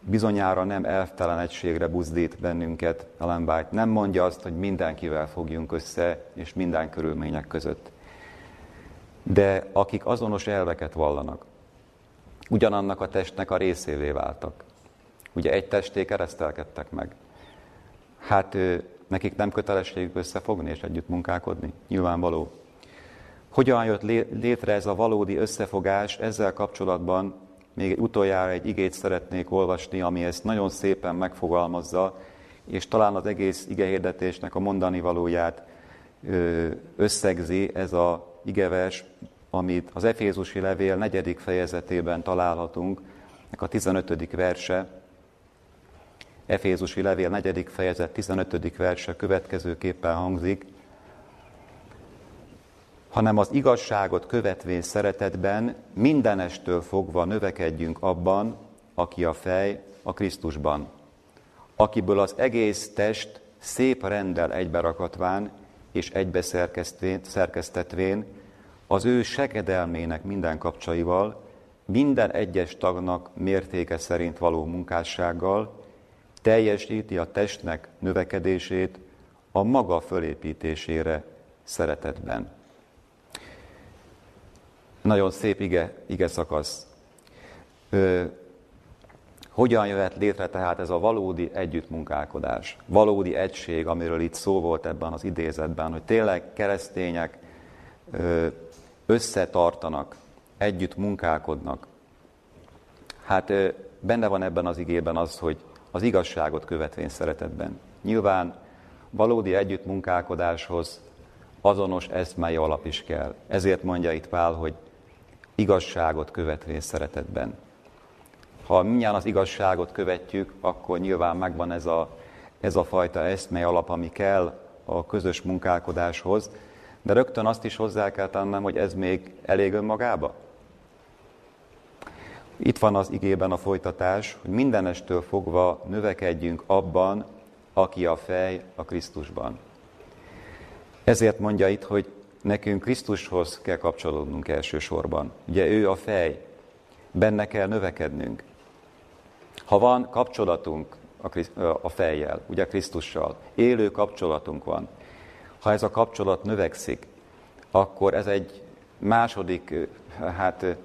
bizonyára nem elvtelen egységre buzdít bennünket Ellen White. Nem mondja azt, hogy mindenkivel fogjunk össze, és minden körülmények között. De akik azonos elveket vallanak, ugyanannak a testnek a részévé váltak, Ugye egy testé keresztelkedtek meg. Hát nekik nem kötelességük összefogni és együtt munkálkodni? Nyilvánvaló. Hogyan jött létre ez a valódi összefogás? Ezzel kapcsolatban még utoljára egy igét szeretnék olvasni, ami ezt nagyon szépen megfogalmazza, és talán az egész igehirdetésnek a mondani valóját összegzi ez a igevers, amit az Efézusi levél negyedik fejezetében találhatunk, a 15. verse, Efézusi levél 4. fejezet 15. verse következőképpen hangzik, hanem az igazságot követvén szeretetben mindenestől fogva növekedjünk abban, aki a fej a Krisztusban, akiből az egész test szép rendel egyberakatván és egybeszerkesztetvén, az ő segedelmének minden kapcsaival, minden egyes tagnak mértéke szerint való munkássággal teljesíti a testnek növekedését a maga fölépítésére szeretetben. Nagyon szép ige, ige szakasz. Ö, hogyan jöhet létre tehát ez a valódi együttmunkálkodás, valódi egység, amiről itt szó volt ebben az idézetben, hogy tényleg keresztények összetartanak, együtt munkálkodnak. Hát benne van ebben az igében az, hogy az igazságot követvén szeretetben. Nyilván valódi együttmunkálkodáshoz azonos eszmei alap is kell. Ezért mondja itt Pál, hogy igazságot követvén szeretetben. Ha mindjárt az igazságot követjük, akkor nyilván megvan ez a, ez a fajta eszmei alap, ami kell a közös munkálkodáshoz, de rögtön azt is hozzá kell tennem, hogy ez még elég önmagába. Itt van az igében a folytatás, hogy mindenestől fogva növekedjünk abban, aki a fej a Krisztusban. Ezért mondja itt, hogy nekünk Krisztushoz kell kapcsolódnunk elsősorban. Ugye ő a fej, benne kell növekednünk. Ha van kapcsolatunk a, fejjel, ugye Krisztussal, élő kapcsolatunk van, ha ez a kapcsolat növekszik, akkor ez egy második hát,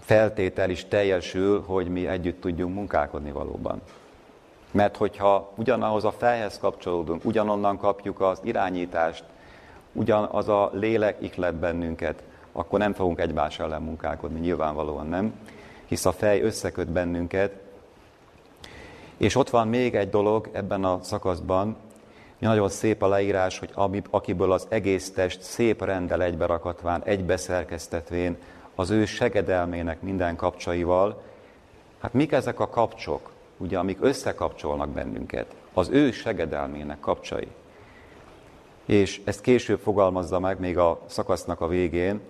feltétel is teljesül, hogy mi együtt tudjunk munkálkodni valóban. Mert hogyha ugyanahoz a fejhez kapcsolódunk, ugyanonnan kapjuk az irányítást, ugyanaz a lélek iklet bennünket, akkor nem fogunk egymás ellen munkálkodni, nyilvánvalóan nem, hisz a fej összeköt bennünket. És ott van még egy dolog ebben a szakaszban, nagyon szép a leírás, hogy akiből az egész test szép rendel egyberakotván, egybeszerkesztetvén, az ő segedelmének minden kapcsaival. Hát mik ezek a kapcsok, ugye, amik összekapcsolnak bennünket? Az ő segedelmének kapcsai. És ezt később fogalmazza meg még a szakasznak a végén,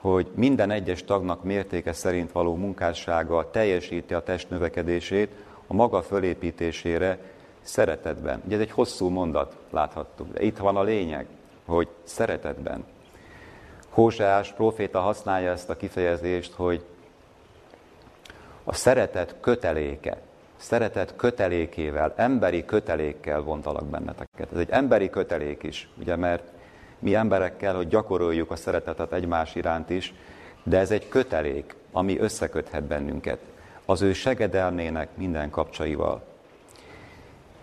hogy minden egyes tagnak mértéke szerint való munkássága teljesíti a test növekedését a maga fölépítésére szeretetben. Ugye ez egy hosszú mondat, láthattuk, de itt van a lényeg, hogy szeretetben. Hóseás proféta használja ezt a kifejezést, hogy a szeretet köteléke, szeretet kötelékével, emberi kötelékkel vontalak benneteket. Ez egy emberi kötelék is, ugye, mert mi emberekkel, hogy gyakoroljuk a szeretetet egymás iránt is, de ez egy kötelék, ami összeköthet bennünket az ő segedelmének minden kapcsaival.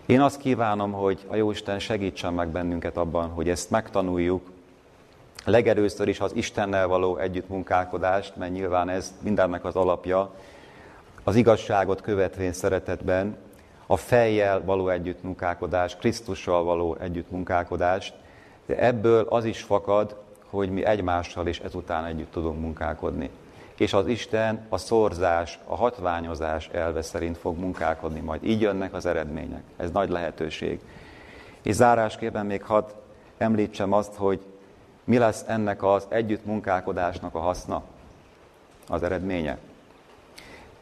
Én azt kívánom, hogy a Jóisten segítsen meg bennünket abban, hogy ezt megtanuljuk, legelőször is az Istennel való együttmunkálkodást, mert nyilván ez mindennek az alapja, az igazságot követvén szeretetben, a fejjel való együttmunkálkodás, Krisztussal való együttmunkálkodást, de ebből az is fakad, hogy mi egymással is ezután együtt tudunk munkálkodni. És az Isten a szorzás, a hatványozás elve szerint fog munkálkodni majd. Így jönnek az eredmények. Ez nagy lehetőség. És zárásképpen még hadd említsem azt, hogy mi lesz ennek az együttmunkálkodásnak a haszna, az eredménye.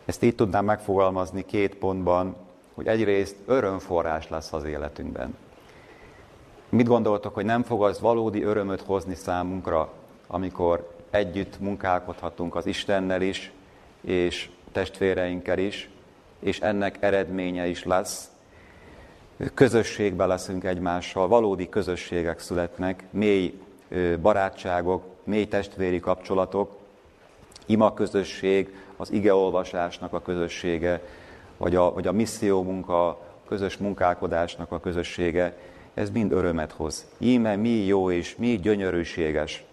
Ezt így tudnám megfogalmazni két pontban, hogy egyrészt örömforrás lesz az életünkben. Mit gondoltok, hogy nem fog az valódi örömöt hozni számunkra, amikor együtt munkálkodhatunk az Istennel is, és testvéreinkkel is, és ennek eredménye is lesz. Közösségben leszünk egymással, valódi közösségek születnek, mély barátságok, mély testvéri kapcsolatok, ima közösség, az igeolvasásnak a közössége, vagy a, vagy a misszió munka, közös munkálkodásnak a közössége, ez mind örömet hoz. Íme mi jó és mi gyönyörűséges.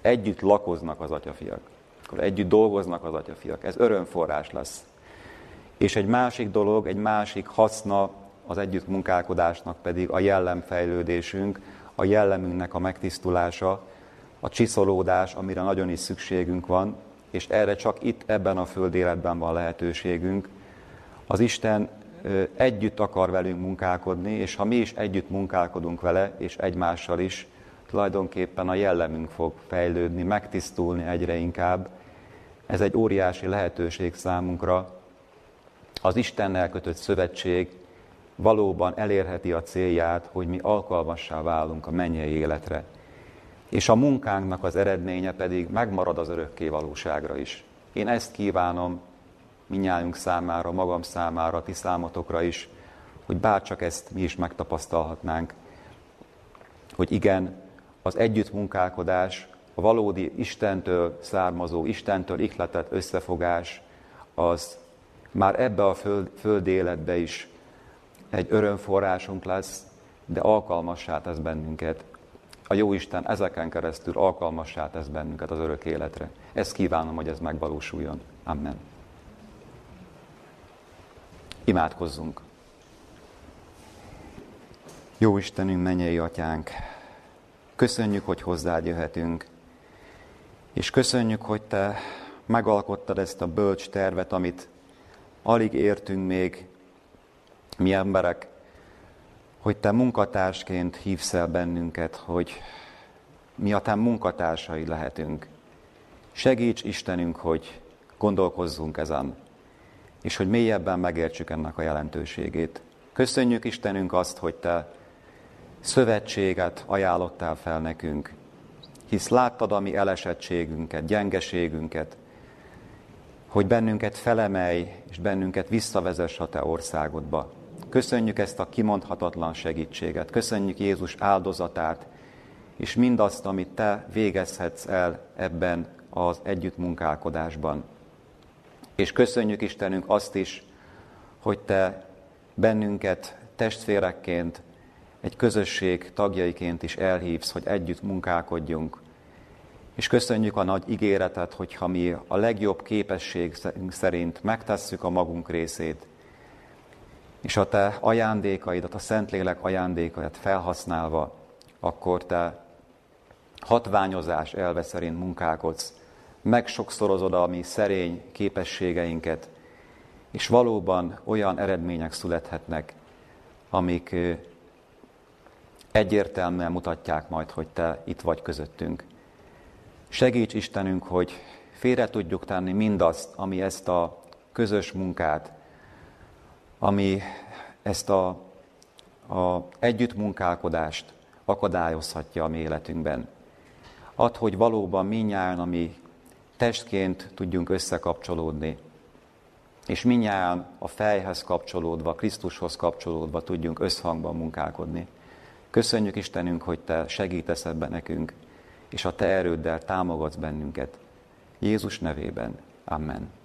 Együtt lakoznak az atyafiak. Akkor együtt dolgoznak az atyafiak. Ez örömforrás lesz. És egy másik dolog, egy másik haszna az együttmunkálkodásnak pedig a jellemfejlődésünk, a jellemünknek a megtisztulása, a csiszolódás, amire nagyon is szükségünk van, és erre csak itt ebben a föld életben van lehetőségünk. Az Isten együtt akar velünk munkálkodni, és ha mi is együtt munkálkodunk vele, és egymással is, tulajdonképpen a jellemünk fog fejlődni, megtisztulni egyre inkább, Ez egy óriási lehetőség számunkra. Az Istennel kötött szövetség valóban elérheti a célját, hogy mi alkalmassá válunk a mennyei életre. És a munkánknak az eredménye pedig megmarad az örökké valóságra is. Én ezt kívánom minnyájunk számára, magam számára, ti számotokra is, hogy bárcsak ezt mi is megtapasztalhatnánk, hogy igen, az együttmunkálkodás, a valódi Istentől származó, Istentől ihletett összefogás, az már ebbe a föld, föld életbe is egy örömforrásunk lesz, de alkalmassá tesz bennünket. A jó Isten ezeken keresztül alkalmassá tesz bennünket az örök életre. Ezt kívánom, hogy ez megvalósuljon. Amen. Imádkozzunk. Jó Istenünk, mennyei atyánk, köszönjük, hogy hozzád jöhetünk, és köszönjük, hogy Te megalkottad ezt a bölcs tervet, amit alig értünk még, mi emberek, hogy Te munkatársként hívsz el bennünket, hogy mi a Te munkatársai lehetünk. Segíts Istenünk, hogy gondolkozzunk ezen, és hogy mélyebben megértsük ennek a jelentőségét. Köszönjük Istenünk azt, hogy Te szövetséget ajánlottál fel nekünk, hisz láttad a mi elesettségünket, gyengeségünket, hogy bennünket felemelj, és bennünket visszavezess a Te országodba. Köszönjük ezt a kimondhatatlan segítséget, köszönjük Jézus áldozatát, és mindazt, amit Te végezhetsz el ebben az együttmunkálkodásban. És köszönjük Istenünk azt is, hogy Te bennünket testvérekként, egy közösség tagjaiként is elhívsz, hogy együtt munkálkodjunk. És köszönjük a nagy ígéretet, hogyha mi a legjobb képesség szerint megtesszük a magunk részét, és a te ajándékaidat, a Szentlélek ajándékaidat felhasználva, akkor te hatványozás elve szerint munkálkodsz, megsokszorozod a mi szerény képességeinket, és valóban olyan eredmények születhetnek, amik egyértelműen mutatják majd, hogy Te itt vagy közöttünk. Segíts Istenünk, hogy félre tudjuk tenni mindazt, ami ezt a közös munkát, ami ezt a, a együttmunkálkodást akadályozhatja a mi életünkben. Ad, hogy valóban minnyáján, ami testként tudjunk összekapcsolódni, és minnyáján a fejhez kapcsolódva, Krisztushoz kapcsolódva tudjunk összhangban munkálkodni. Köszönjük Istenünk, hogy Te segítesz ebben nekünk, és a Te erőddel támogatsz bennünket. Jézus nevében. Amen.